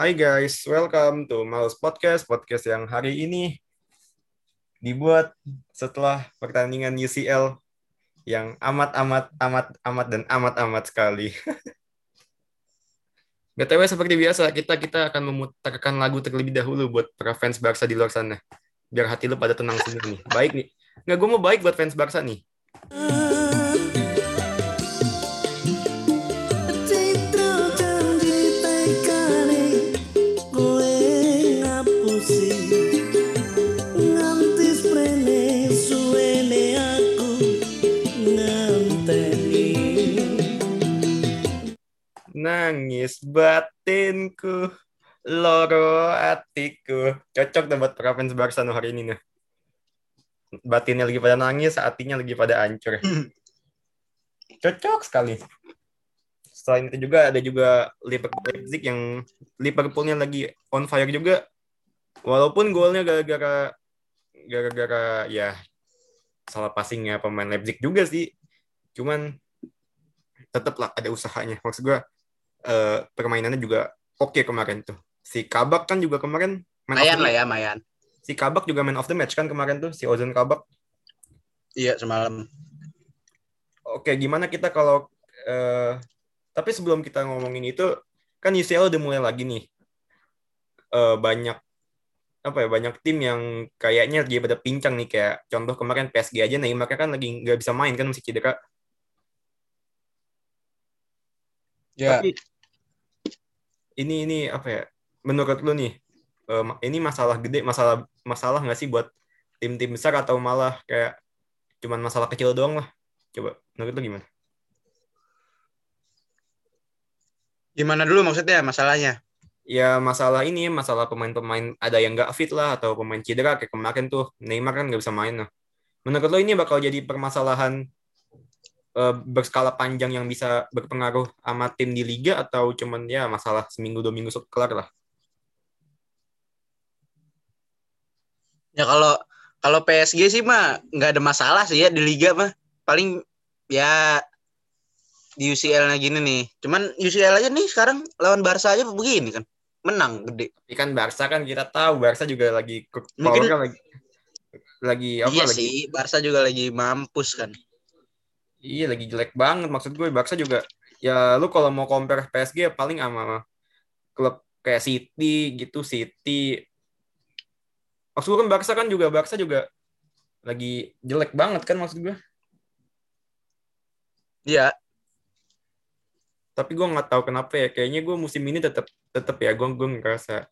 Hai guys, welcome to Males Podcast. Podcast yang hari ini dibuat setelah pertandingan UCL yang amat amat amat amat dan amat amat sekali. BTW seperti biasa kita kita akan memutarkan lagu terlebih dahulu buat para fans Barca di luar sana. Biar hati lu pada tenang semua nih. Baik nih. Nggak, gue mau baik buat fans Barca nih. Nangis batinku, loro hatiku. Cocok deh buat para fans Barca no hari ini nih. Batinnya lagi pada nangis, hatinya lagi pada hancur. Cocok sekali. Selain itu juga ada juga Liverpool Leipzig yang Liverpoolnya lagi on fire juga. Walaupun golnya gara-gara gara-gara ya salah passingnya pemain Leipzig juga sih. Cuman tetap lah ada usahanya. Maksud gue eh, permainannya juga oke kemarin tuh. Si Kabak kan juga kemarin Mayan lah ya, Mayan. Si Kabak juga man of the match kan kemarin tuh si Ozan Kabak. Iya, semalam. Oke, gimana kita kalau eh, tapi sebelum kita ngomongin itu kan UCL udah mulai lagi nih. Eh, banyak apa ya banyak tim yang kayaknya lagi pada pincang nih kayak contoh kemarin PSG aja Neymar kan lagi nggak bisa main kan masih cedera. Ya. Tapi ini ini apa ya? Menurut lu nih, eh, ini masalah gede, masalah masalah nggak sih buat tim-tim besar atau malah kayak cuman masalah kecil doang lah? Coba menurut lu gimana? Gimana dulu maksudnya masalahnya? Ya masalah ini, masalah pemain-pemain ada yang nggak fit lah atau pemain cedera kayak kemarin tuh Neymar kan nggak bisa main. Nah, menurut lo ini bakal jadi permasalahan eh, berskala panjang yang bisa berpengaruh sama tim di liga atau cuman ya masalah seminggu dua minggu kelar lah? Ya kalau kalau PSG sih mah nggak ada masalah sih ya di liga mah. Paling ya di UCL-nya gini nih. Cuman UCL aja nih sekarang lawan Barca aja begini kan. Menang gede. Tapi kan Barca kan kita tahu Barca juga lagi Mungkin- powernya lagi lagi apa iya lagi sih, Barca juga lagi mampus kan. Iya lagi jelek banget maksud gue. Barca juga ya lu kalau mau compare PSG ya paling sama klub kayak City gitu City. Maksud gue kan Barca kan juga Barca juga lagi jelek banget kan maksud gue. Iya, tapi gue nggak tahu kenapa ya kayaknya gue musim ini tetap tetap ya gue gue ngerasa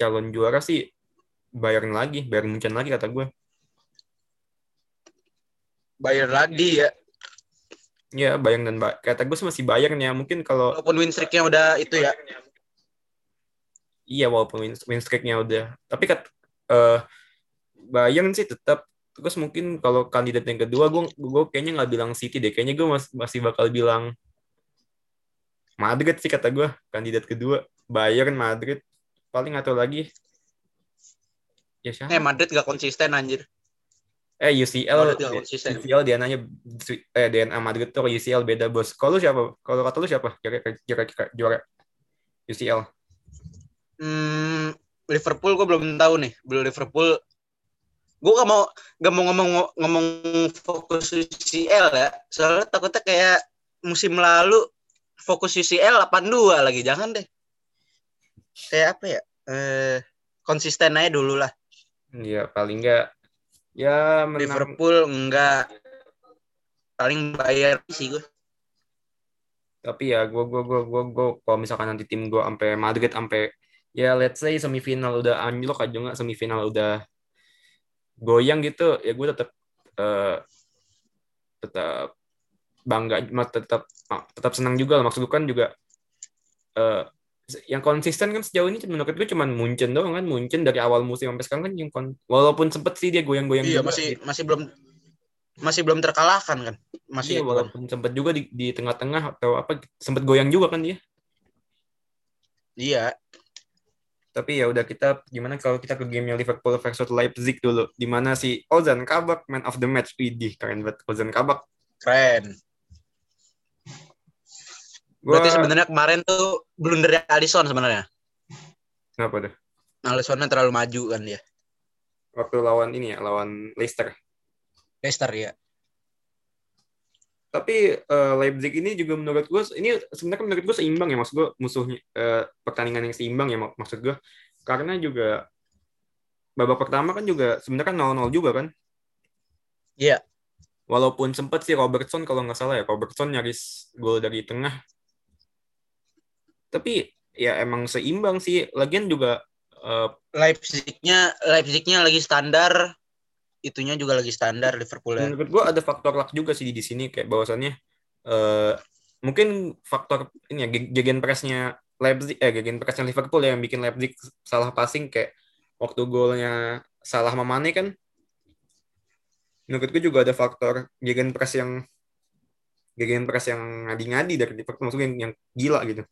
calon juara sih Bayern lagi Bayern Munchen lagi kata gue. Bayar lagi ya. Ya Bayern dan Ba- kata gue sih masih Bayern ya mungkin kalau Walaupun win streak-nya udah itu ya. Iya walaupun win, win streak-nya udah. Tapi kat, eh Bayern sih tetap. Terus mungkin kalau kandidat yang kedua gue gue kayaknya nggak bilang City deh. Kayaknya gue mas, masih bakal bilang Madrid sih kata gue kandidat kedua. Bayern Madrid paling atau lagi. Ya siapa? Eh Madrid gak konsisten anjir. Eh UCL gak konsisten. UCL dia nanya eh DNA Madrid tuh UCL beda bos. Kalau siapa? Kalau kata lu siapa? Kira-kira kira juara UCL. Hmm, Liverpool gue belum tahu nih. Belum Liverpool. Gue gak mau gak mau ngomong ngomong fokus UCL ya. Soalnya takutnya kayak musim lalu fokus UCL 82 lagi. Jangan deh. Kayak apa ya? Eh konsisten aja dulu lah. Iya paling enggak ya menang Liverpool enggak paling bayar sih gue. tapi ya gue gue gue gue gue kalau misalkan nanti tim gue sampai Madrid sampai ya let's say semifinal udah anjlok aja nggak semifinal udah goyang gitu ya gue tetap eh, tetap bangga tetap tetap senang juga lah. maksud gue kan juga eh, yang konsisten kan sejauh ini menurut gue cuman Munchen doang kan Munchen dari awal musim sampai sekarang kan yang kon- walaupun sempet sih dia goyang-goyang Iya juga masih gitu. masih belum masih belum terkalahkan kan. Iya, Masih kan. walaupun sempet juga di, di tengah-tengah atau apa sempet goyang juga kan dia Iya. Tapi ya udah kita gimana kalau kita ke gamenya Liverpool versus Leipzig dulu, di mana si Ozan Kabak man of the match, widih keren banget Ozan Kabak. Keren. Gua, Berarti sebenarnya kemarin tuh blunder Alisson sebenarnya. Kenapa tuh? Alessonnya terlalu maju kan dia. Waktu lawan ini ya, lawan Leicester. Leicester ya. Tapi uh, Leipzig ini juga menurut gue, ini sebenarnya menurut gue seimbang ya, maksud gue musuhnya uh, pertandingan yang seimbang ya maksud gue. Karena juga babak pertama kan juga sebenarnya kan 0-0 juga kan. Iya. Walaupun sempat sih Robertson kalau nggak salah ya, Robertson nyaris gol dari tengah. Tapi ya emang seimbang sih. Lagian juga uh, Leipzignya Leipzignya lagi standar itunya juga lagi standar Liverpool ya. Menurut gue ada faktor luck juga sih di sini kayak bahwasannya uh, mungkin faktor ini ya gegen pressnya Leipzig eh gegen pressnya Liverpool ya yang bikin Leipzig salah passing kayak waktu golnya salah Mamane kan menurut gue juga ada faktor gegen press yang gegen press yang ngadi-ngadi dari Liverpool maksudnya yang, yang gila gitu.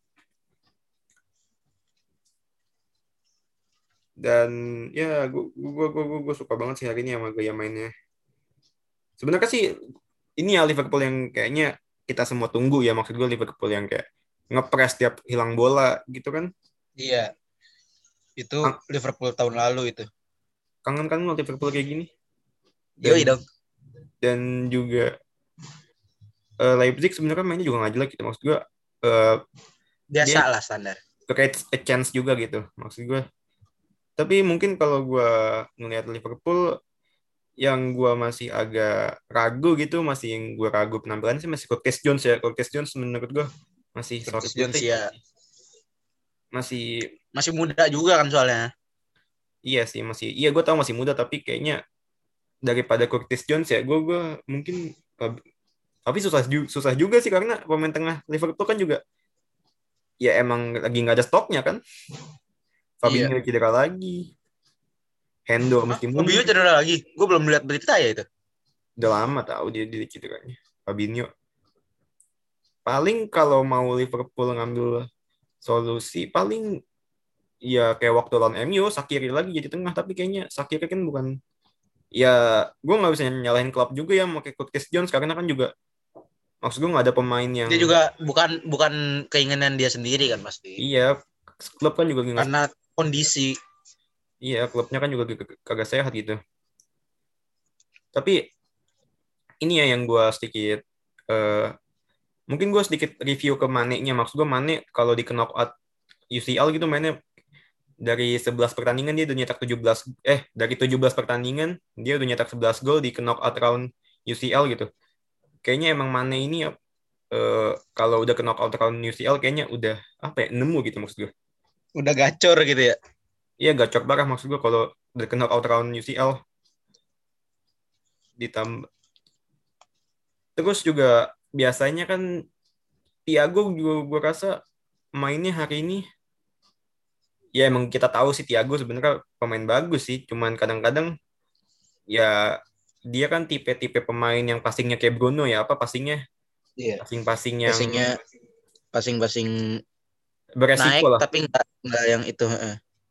Dan ya gue gue gue gue suka banget sih hari ini sama gaya mainnya. Sebenarnya sih ini ya Liverpool yang kayaknya kita semua tunggu ya. Maksud gue Liverpool yang kayak ngepres tiap hilang bola gitu kan. Iya. Itu Kang, Liverpool tahun lalu itu. Kangen kan Liverpool kayak gini. Dan, Yoi dong. dan juga uh, Leipzig sebenarnya mainnya juga nggak jelek gitu. Maksud gue uh, biasa lah standar. a chance juga gitu. Maksud gue tapi mungkin kalau gue ngelihat Liverpool yang gue masih agak ragu gitu, masih yang gue ragu penampilannya sih masih Curtis Jones ya. Curtis Jones menurut gue masih Curtis Jones ya. Masih masih muda juga kan soalnya. Iya sih masih. Iya gue tahu masih muda tapi kayaknya daripada Curtis Jones ya gue gue mungkin tapi susah susah juga sih karena pemain tengah Liverpool kan juga ya emang lagi nggak ada stoknya kan Fabinho iya. cedera lagi. Hendo mesti mundur. Fabinho cedera lagi. Gue belum lihat berita ya itu. Udah lama tahu dia dia cederanya. Fabinho. Paling kalau mau Liverpool ngambil solusi paling ya kayak waktu lawan MU Sakiri lagi jadi tengah tapi kayaknya Sakiri kan bukan ya gue nggak bisa nyalahin klub juga ya mau kayak Curtis Jones karena kan juga maksud gue nggak ada pemain yang dia juga bukan bukan keinginan dia sendiri kan pasti iya klub kan juga karena kondisi. Iya, klubnya kan juga kagak sehat gitu. Tapi ini ya yang gue sedikit uh, mungkin gue sedikit review ke Mane-nya. Maksud gue Mane kalau di knockout UCL gitu mainnya dari 11 pertandingan dia udah nyetak 17 eh dari 17 pertandingan dia udah nyetak 11 gol di knockout round UCL gitu. Kayaknya emang Mane ini uh, kalau udah knockout round UCL kayaknya udah apa ya nemu gitu maksud gue udah gacor gitu ya? Iya gacor parah maksud gue kalau udah kenal out round UCL ditambah. Terus juga biasanya kan Tiago juga gue rasa mainnya hari ini ya emang kita tahu sih Tiago sebenarnya pemain bagus sih cuman kadang-kadang ya dia kan tipe-tipe pemain yang passingnya kayak Bruno ya apa passingnya? Iya. passing-passing yang passingnya passing-passing beresiko naik, lah. Tapi enggak, enggak yang itu.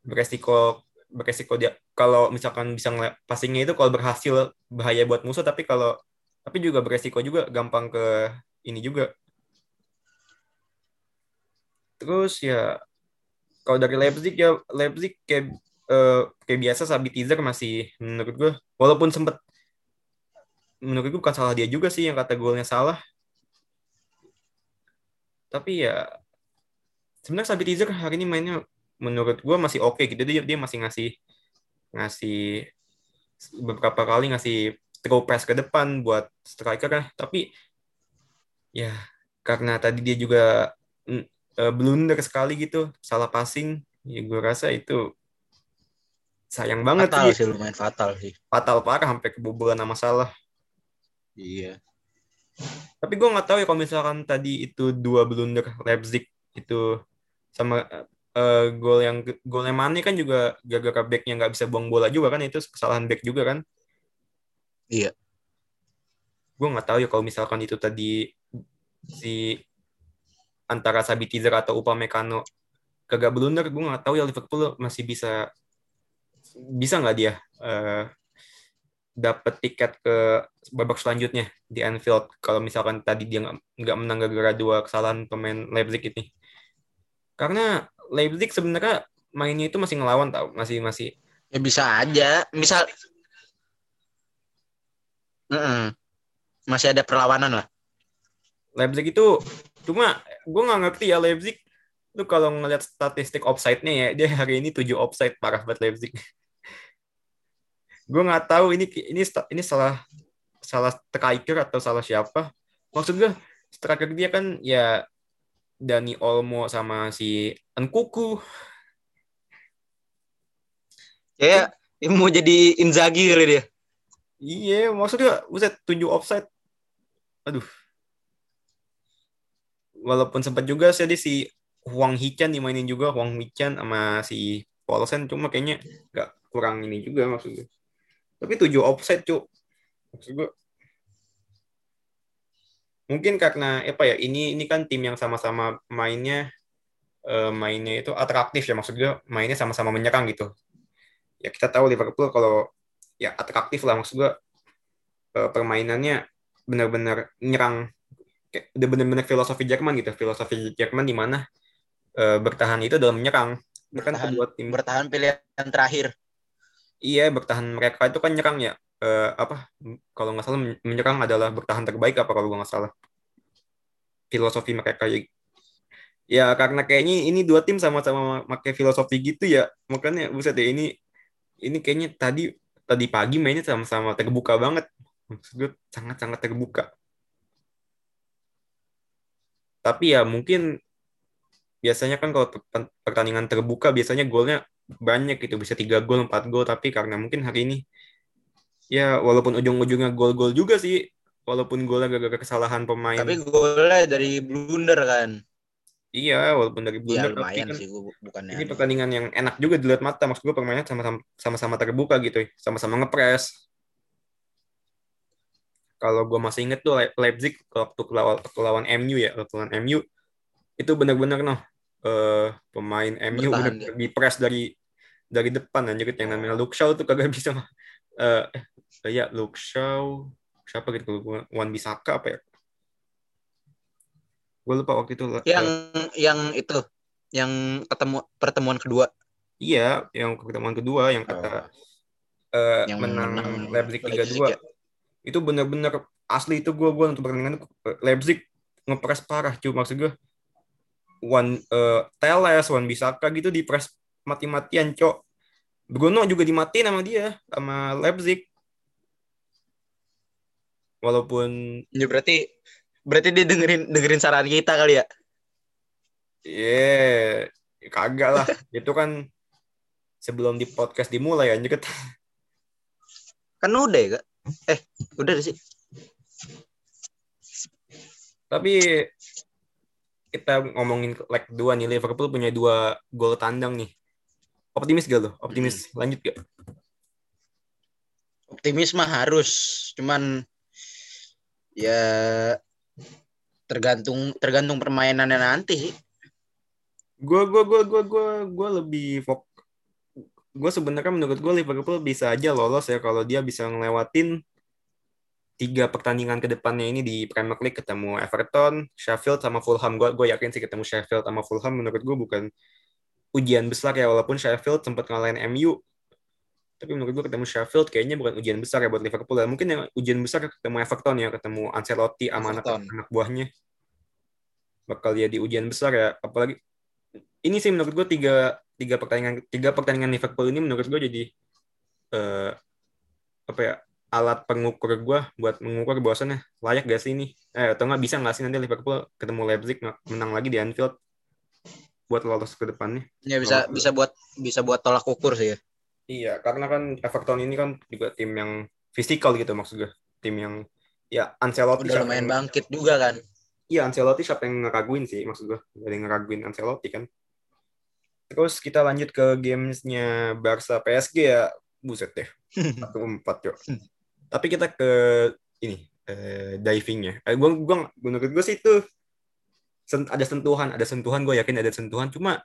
Beresiko beresiko dia kalau misalkan bisa passingnya itu kalau berhasil bahaya buat musuh tapi kalau tapi juga beresiko juga gampang ke ini juga. Terus ya kalau dari Leipzig ya Leipzig kayak uh, kayak biasa Sabitzer masih menurut gue walaupun sempet menurut gue bukan salah dia juga sih yang kata golnya salah tapi ya sebenarnya Sabitzer hari ini mainnya menurut gue masih oke okay, gitu. Dia dia masih ngasih ngasih beberapa kali ngasih throw press ke depan buat striker kan tapi ya karena tadi dia juga uh, blunder sekali gitu salah passing ya gue rasa itu sayang banget fatal sih. sih lumayan fatal sih. Fatal parah sampai kebobolan nama salah. Iya. Tapi gue nggak tahu ya kalau misalkan tadi itu dua blunder Leipzig itu sama uh, gol yang gol yang Mane kan juga gara-gara backnya nggak bisa buang bola juga kan itu kesalahan back juga kan? Iya. Gue nggak tahu ya kalau misalkan itu tadi si antara Sabitizer atau Upamecano kagak blunder gue nggak tahu ya Liverpool masih bisa bisa nggak dia uh, dapat tiket ke babak selanjutnya di Anfield kalau misalkan tadi dia nggak menang gara-gara dua kesalahan pemain Leipzig ini karena Leipzig sebenarnya mainnya itu masih ngelawan tau, masih masih Ya bisa aja. Misal Mm-mm. masih ada perlawanan lah. Leipzig itu cuma gue nggak ngerti ya Leipzig lu kalau ngeliat statistik offside-nya ya dia hari ini 7 offside parah banget Leipzig. gue nggak tahu ini ini ini salah salah striker atau salah siapa. Maksud gue striker dia kan ya Dani Olmo sama si Enkuku. Ya, mau jadi Inzaghi kali dia. Iya, maksudnya buset tujuh offside. Aduh. Walaupun sempat juga sih si Huang Hichan dimainin juga Huang Hichan sama si Paulsen cuma kayaknya nggak kurang ini juga maksudnya. Tapi tujuh offside, Cuk. Maksud gue mungkin karena apa ya ini ini kan tim yang sama-sama mainnya uh, mainnya itu atraktif ya maksud gue mainnya sama-sama menyerang gitu. Ya kita tahu Liverpool kalau ya atraktif lah maksud gue uh, permainannya benar-benar nyerang kayak udah benar-benar filosofi Jerman gitu. Filosofi Jerman di mana uh, bertahan itu dalam menyerang. Bertahan, kan kedua tim. Bertahan pilihan terakhir. Iya bertahan mereka itu kan nyerang ya uh, apa kalau nggak salah menyerang adalah bertahan terbaik apa kalau nggak salah? Filosofi mereka ya karena kayaknya ini dua tim sama-sama pakai filosofi gitu ya. Makanya buset ya ini ini kayaknya tadi tadi pagi mainnya sama-sama terbuka banget. Maksud gue sangat-sangat terbuka. Tapi ya mungkin biasanya kan kalau pertandingan terbuka biasanya golnya banyak gitu. Bisa tiga gol empat gol. Tapi karena mungkin hari ini ya walaupun ujung-ujungnya gol-gol juga sih. Walaupun golnya gara-gara kesalahan pemain. Tapi golnya dari blunder kan? Iya walaupun dari blunder ya, lumayan tapi kan sih gua, bukannya ini pertandingan yang enak juga dilihat mata. Maksud gue permainan sama-sama sama-sama terbuka gitu. Sama-sama ngepres kalau gue masih inget tuh Leipzig waktu lawan lawan MU ya waktu lawan MU itu benar-benar noh uh, pemain MU udah ya. di press dari dari depan anjir. Yang namanya Luke Shaw tuh kagak bisa uh, eh ya Luke Shaw siapa gitu Wan Bisaka apa ya? Gue lupa waktu itu yang uh, yang itu yang ketemu pertemuan kedua. Iya yang pertemuan kedua yang kata oh. uh, yang menang, menang Leipzig tiga dua. Ya? itu benar-benar asli itu gue gue untuk pertandingan Leipzig ngepres parah cuy maksud gue Wan uh, Teles Wan Bisaka gitu di press mati-matian cok. Bruno juga dimatiin sama dia sama Leipzig walaupun ya berarti berarti dia dengerin dengerin saran kita kali ya Iya, yeah, kagak lah. itu kan sebelum di podcast dimulai anjir. Kan udah ya, Kak? Eh, udah sih. Tapi kita ngomongin leg dua nih Liverpool punya dua gol tandang nih. Optimis gak lo? Optimis hmm. lanjut gak? Optimis mah harus, cuman ya tergantung tergantung permainannya nanti gue gue gue gue gue gue lebih fok gue sebenarnya menurut gue Liverpool bisa aja lolos ya kalau dia bisa ngelewatin tiga pertandingan ke depannya ini di Premier League ketemu Everton, Sheffield sama Fulham. Gue gue yakin sih ketemu Sheffield sama Fulham menurut gue bukan ujian besar ya walaupun Sheffield sempat ngalahin MU tapi menurut gue ketemu Sheffield kayaknya bukan ujian besar ya buat Liverpool. Dan mungkin yang ujian besar ketemu Everton ya, ketemu Ancelotti sama anak, anak buahnya. Bakal jadi ujian besar ya. Apalagi ini sih menurut gue tiga tiga pertandingan tiga pertandingan Liverpool ini menurut gue jadi uh, apa ya alat pengukur gue buat mengukur bahwasannya layak gak sih ini eh, atau nggak bisa nggak sih nanti Liverpool ketemu Leipzig menang lagi di Anfield buat lolos ke depannya ya bisa bisa buat bisa buat tolak ukur sih ya Iya, karena kan Everton ini kan juga tim yang fisikal gitu maksudnya. Tim yang ya Ancelotti udah lumayan yang, bangkit juga kan. Iya, Ancelotti siapa yang ngeraguin sih maksud gue. Gak yang ngeraguin Ancelotti kan. Terus kita lanjut ke gamesnya Barca PSG ya. Buset deh. Satu empat yuk. Tapi kita ke ini eh, divingnya. Eh, gua, gua, menurut gue sih itu ada sentuhan, ada sentuhan. Gue yakin ada sentuhan. Cuma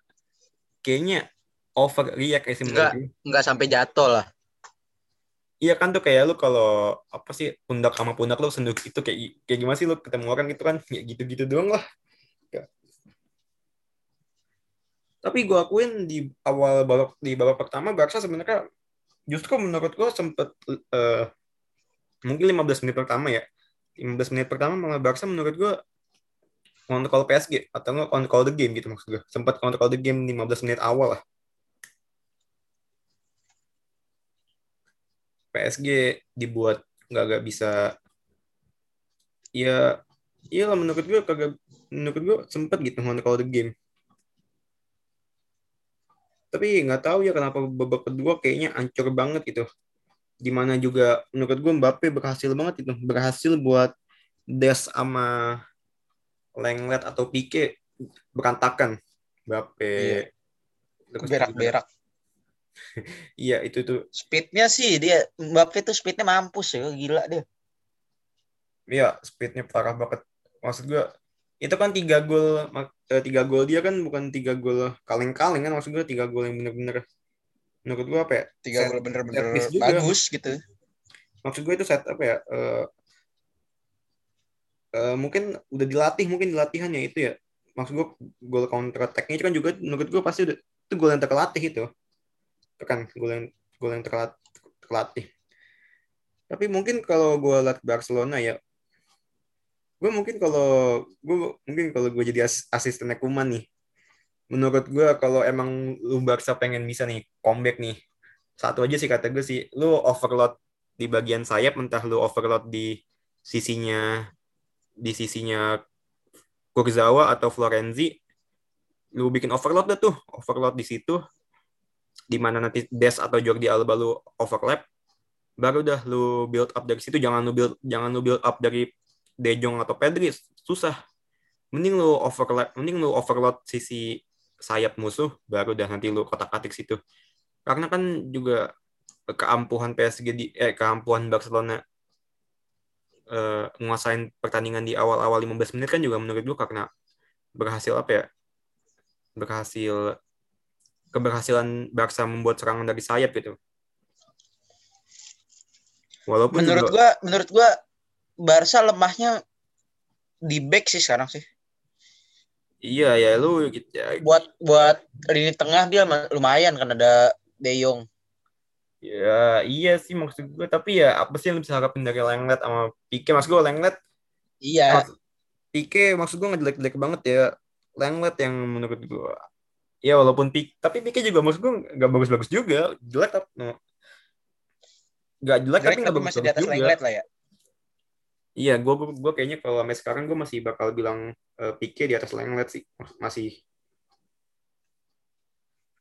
kayaknya over react sih enggak enggak sampai jatuh lah iya kan tuh kayak lu kalau apa sih pundak sama pundak lu senduk itu kayak kayak gimana sih lu ketemu orang gitu kan kayak gitu-gitu doang lah Tapi gue akuin di awal babak di babak pertama Barca sebenarnya justru menurut gue sempet uh, mungkin 15 menit pertama ya. 15 menit pertama malah Barca menurut gue kontrol PSG atau nggak kontrol the game gitu maksud gue. Sempat kontrol the game 15 menit awal lah. PSG dibuat nggak nggak bisa. Ya iya lah menurut gue kagak menurut gue sempet gitu kontrol the game. Tapi nggak tahu ya kenapa babak kedua kayaknya ancur banget gitu. Di mana juga menurut gue Mbappe berhasil banget itu. Berhasil buat Des sama Lenglet atau Pique berantakan. Mbappe. Iya. berak-berak iya itu tuh. Speednya sih dia Mbappe tuh speednya mampus ya gila dia. Iya speednya parah banget. Maksud gue itu kan tiga gol eh, tiga gol dia kan bukan tiga gol kaleng-kaleng kan maksud gue tiga gol yang bener-bener menurut gue apa ya tiga gol bener-bener bagus gitu. Maksud gue itu set apa ya uh, uh, mungkin udah dilatih mungkin di latihannya itu ya. Maksud gue gol counter attack-nya itu kan juga menurut gue pasti udah itu gol yang terlatih itu itu kan gol yang gol yang terlatih. Tapi mungkin kalau gue lihat Barcelona ya gue mungkin kalau gue mungkin kalau gue jadi as asisten Kuman nih menurut gue kalau emang lu Barca pengen bisa nih comeback nih satu aja sih kata gue sih lu overload di bagian sayap entah lu overload di sisinya di sisinya Kurzawa atau Florenzi lu bikin overload dah tuh overload di situ di mana nanti Des atau Jordi Alba lu overlap baru dah lu build up dari situ jangan lu build jangan lu build up dari De Jong atau Pedri susah. Mending lu overload, mending lu overload sisi sayap musuh, baru dah nanti lu kotak-katik situ. Karena kan juga keampuhan PSG di eh keampuhan Barcelona eh, nguasain pertandingan di awal-awal 15 menit kan juga menurut gue karena berhasil apa ya? Berhasil keberhasilan Barca membuat serangan dari sayap gitu. Walaupun menurut juga, gua menurut gua Barca lemahnya di back sih sekarang sih. Iya ya lu gitu ya. Buat buat lini tengah dia lumayan kan ada De Jong. Ya iya sih maksud gue tapi ya apa sih yang bisa harapin dari Lenglet sama Pique maksud gue Lenglet Iya. Pique maksud gue ngejelek-jelek banget ya. Lenglet yang menurut gue ya walaupun Pique tapi Pique juga maksud gue nggak bagus-bagus juga jelek tapi nggak jelek, jelek tapi nggak bagus, masih di atas juga. Lah ya Iya, gue gue kayaknya kalau sampai sekarang gue masih bakal bilang uh, Pique di atas Lenglet sih, masih.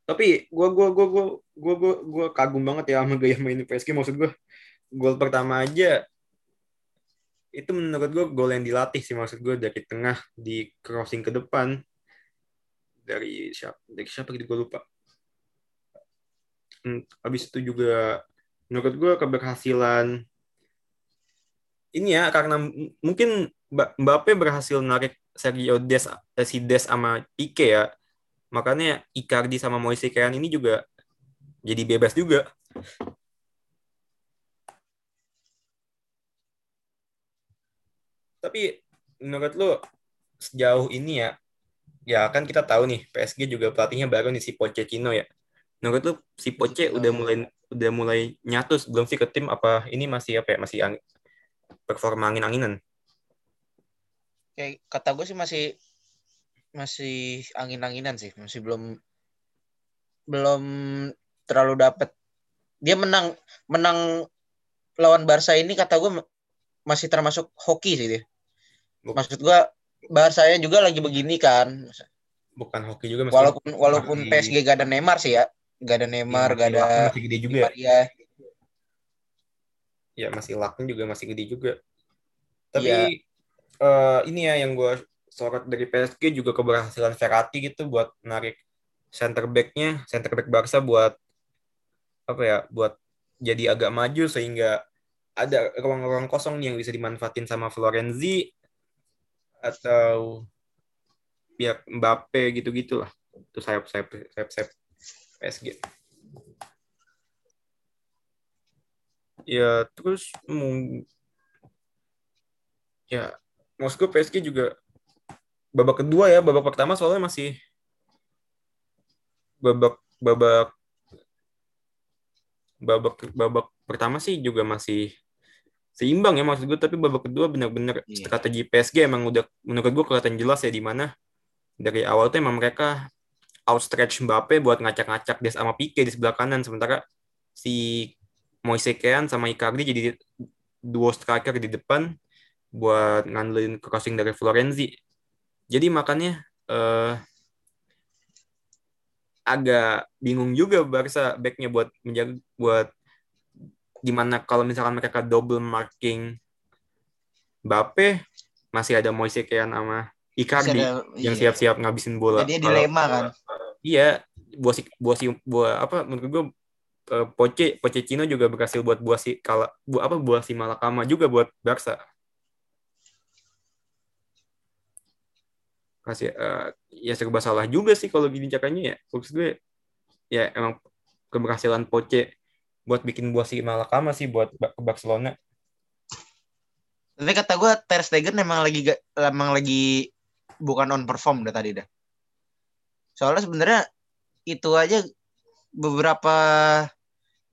Tapi gue gue gue gue gue gue gue kagum banget ya sama gaya main PSG. Maksud gue gol pertama aja itu menurut gue gol yang dilatih sih maksud gue dari tengah di crossing ke depan dari siapa dari siapa gitu gue lupa. Hmm, habis itu juga menurut gue keberhasilan ini ya karena mungkin Mbappe berhasil narik Sergio Des eh, si Des sama Pique ya. Makanya Icardi sama Moise Kean ini juga jadi bebas juga. Tapi menurut lu sejauh ini ya, ya kan kita tahu nih PSG juga pelatihnya baru nih si Pochettino ya. Menurut lu si Poche udah mulai udah mulai nyatus belum sih ke tim apa ini masih apa ya masih performa angin-anginan? Kayak kata gue sih masih masih angin-anginan sih, masih belum belum terlalu dapet. Dia menang menang lawan Barca ini kata gue masih termasuk hoki sih dia. Maksud gue Barca juga lagi begini kan. Bukan hoki juga Walaupun walaupun PSG gak ada Neymar sih ya. Gak ada Neymar, ya, gak ada masih gede juga. Maria ya masih laknya juga masih gede juga. Tapi ya. uh, ini ya yang gue sorot dari PSG juga keberhasilan Verratti gitu buat narik center back-nya, center back Barca buat apa ya, buat jadi agak maju sehingga ada ruang-ruang kosong yang bisa dimanfaatin sama Florenzi atau pihak Mbappe gitu-gitulah. Itu sayap-sayap sayap-sayap PSG. ya terus ya gue PSG juga babak kedua ya babak pertama soalnya masih babak babak babak babak pertama sih juga masih seimbang ya maksud gue tapi babak kedua benar-benar Iya. strategi PSG emang udah menurut gue kelihatan jelas ya di mana dari awal tuh emang mereka outstretch Mbappe buat ngacak-ngacak dia sama Pique di sebelah kanan sementara si Moise Kean sama Icardi jadi duo striker di depan buat ngandelin crossing dari Florenzi. Jadi makanya eh, agak bingung juga Barca backnya buat menjaga buat gimana kalau misalkan mereka double marking Mbappe masih ada Moise Kean sama Icardi ada- yang iya. siap-siap ngabisin bola. Jadi Kalau- dilema kan. Iya, buah si buah si buah apa menurut gue eh, Poche Pochettino juga berhasil buat buah si kala buah apa buah si Malakama juga buat Barca. Kasih eh, ya serba salah juga sih kalau gini caranya ya. Maksud gue ya emang keberhasilan Poche buat bikin buah si Malakama sih buat ke Barcelona. Tapi kata gue Ter Stegen emang lagi emang lagi bukan on perform dah tadi dah. Soalnya sebenarnya itu aja beberapa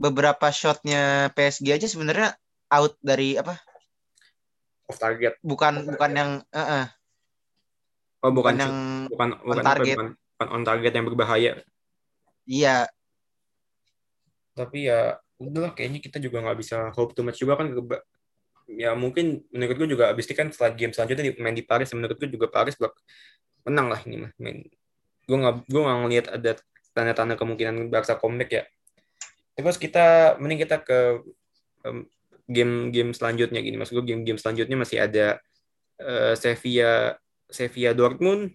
beberapa shotnya PSG aja sebenarnya out dari apa? Off target. Bukan bukan yang eh, eh, Oh bukan bukan yang bukan bukan, apa, target. bukan bukan on target yang berbahaya. iya tapi ya udahlah kayaknya kita juga nggak bisa hope too much juga kan ya mungkin menurut gue juga abis itu kan setelah game selanjutnya main di Paris menurut gue juga Paris bak menang lah ini mah main. Gue nggak gue nggak ngelihat ada tanda-tanda kemungkinan Barca comeback ya. Terus kita mending kita ke game-game selanjutnya gini. Maksud gue game-game selanjutnya masih ada eh, Sevilla Sevilla Dortmund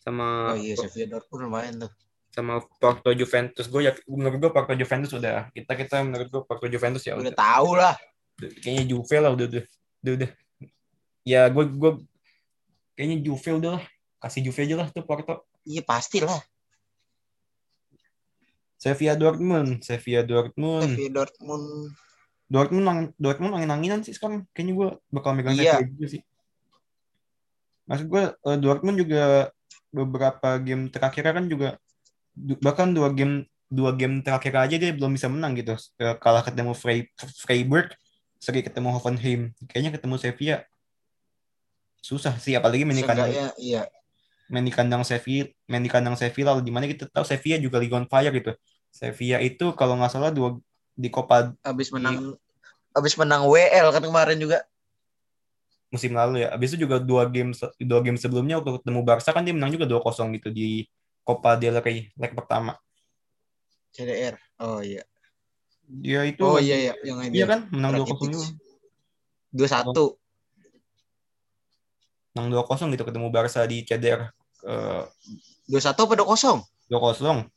sama oh iya Sevilla Dortmund lumayan tuh sama Porto Juventus. Gue ya menurut gue Porto Juventus udah kita kita menurut gue Porto Juventus ya udah udah, tahu lah. Kayaknya Juve lah udah udah udah, udah. ya gue gue kayaknya Juve udah lah. Kasih Juve aja lah tuh Porto. Iya pasti lah. Sevilla Dortmund Sevilla Dortmund. Sevilla Dortmund. Dortmund ang- Dortmund angin anginan sih sekarang. Kayaknya gue bakal megang Iya. Sevilla juga sih. Maksud gue eh, Dortmund juga beberapa game terakhir kan juga bahkan dua game dua game terakhir aja dia belum bisa menang gitu. Eh, kalah ketemu Frey, Freiburg seri ketemu Hoffenheim kayaknya ketemu Sevilla. Susah sih apalagi main di kandang iya. main di kandang Sevilla main di kandang Sevilla. Di mana kita tahu Sevilla juga League on Fire gitu. Sevilla itu kalau nggak salah dua di Copa habis menang habis menang WL kan kemarin juga. Musim lalu ya. Abis itu juga dua game dua game sebelumnya waktu ketemu Barca kan dia menang juga 2-0 gitu di Copa del Rey leg pertama. CDR oh iya Dia itu oh iya iya yang ini Iya kan menang 2-0 Rakitic. juga. dua satu Menang 2-0 gitu ketemu Barca di CDR eh, dua satu apa dua kosong 2-0.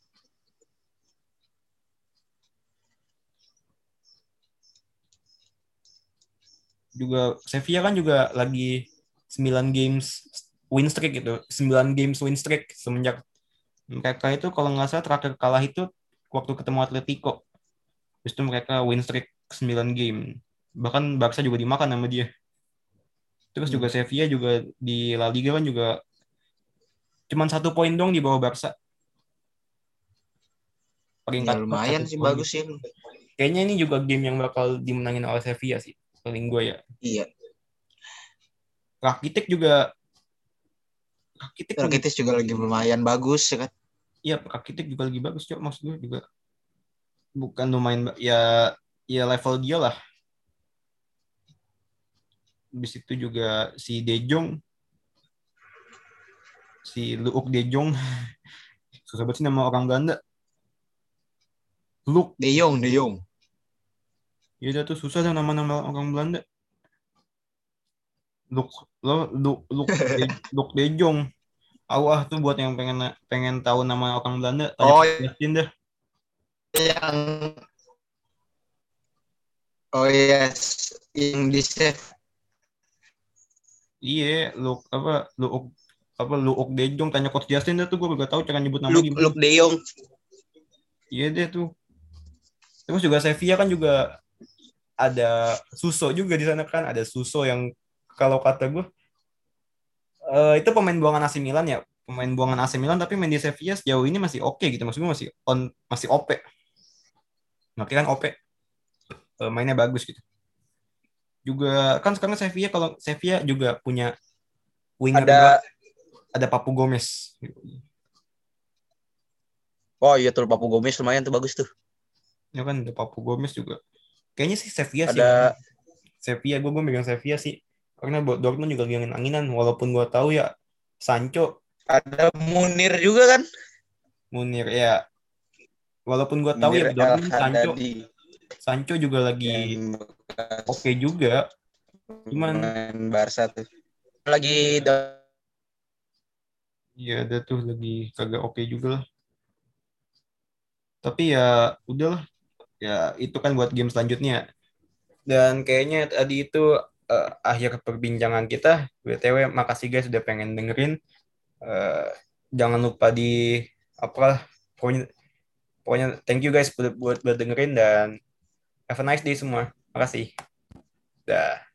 Juga Sevilla kan juga lagi 9 games win streak gitu. 9 games win streak semenjak mereka itu kalau nggak salah terakhir kalah itu waktu ketemu Atletico. Terus itu mereka win streak 9 game. Bahkan Barca juga dimakan sama dia. Terus juga Sevilla juga di La Liga kan juga cuman satu poin dong di bawah Barca. Peringkat ya, lumayan sih poin. bagus sih Kayaknya ini juga game yang bakal dimenangin oleh Sevilla sih. Paling gue ya. iya Rakitic juga Rakitic juga- Rakitic juga lagi lumayan bagus ya kan Iya, Rakitic juga lagi bagus, Cok. Maksud gue juga bukan lumayan ya ya level dia lah. Habis itu juga si De Jong si Luuk De Jong susah banget sih nama orang Belanda. Luuk, De Jong De Jong ya udah tuh susah dah nama-nama orang Belanda. Luuk, lo Luuk Luuk Luuk De Jong. Tahu ah tuh buat yang pengen pengen tahu nama orang Belanda, tanya Oh, ke Justin dah. yang oh yes yang di save Iya, lu apa lu apa lu Ok Dejong tanya coach Justin dah tuh gue gak tahu cara nyebut nama Luke, gimana. Luke De Jong Iya deh tuh. Terus juga Sevilla kan juga ada Suso juga di sana kan, ada Suso yang kalau kata gue eh, itu pemain buangan AC Milan ya, pemain buangan AC Milan tapi main di Sevilla sejauh ini masih oke gitu. Maksudnya masih on masih OP ngerti kan OP Eh, mainnya bagus gitu. Juga kan sekarang Sevilla kalau Sevilla juga punya winger Ada- juga. ada Papu Gomez. Oh iya tuh Papu Gomez lumayan tuh bagus tuh. ya kan ada Papu Gomez juga. Kayaknya sih Sevilla sih Ada Sevilla gue gue megang Sevilla sih karena buat Dortmund juga angin anginan walaupun gue tahu ya Sancho ada Munir juga kan? Munir ya walaupun gue tahu ya Munir Dortmund El Sancho. Sancho juga lagi oke juga Cuman- Barca tuh. Lagi Iya ada tuh lagi kagak oke juga lah. Tapi ya udahlah. Ya itu kan buat game selanjutnya. Dan kayaknya tadi itu eh, akhir perbincangan kita. BTW makasih guys udah pengen dengerin. Eh, jangan lupa di apa pokoknya pokoknya thank you guys buat, buat dengerin dan have a nice day semua. Makasih. Dah.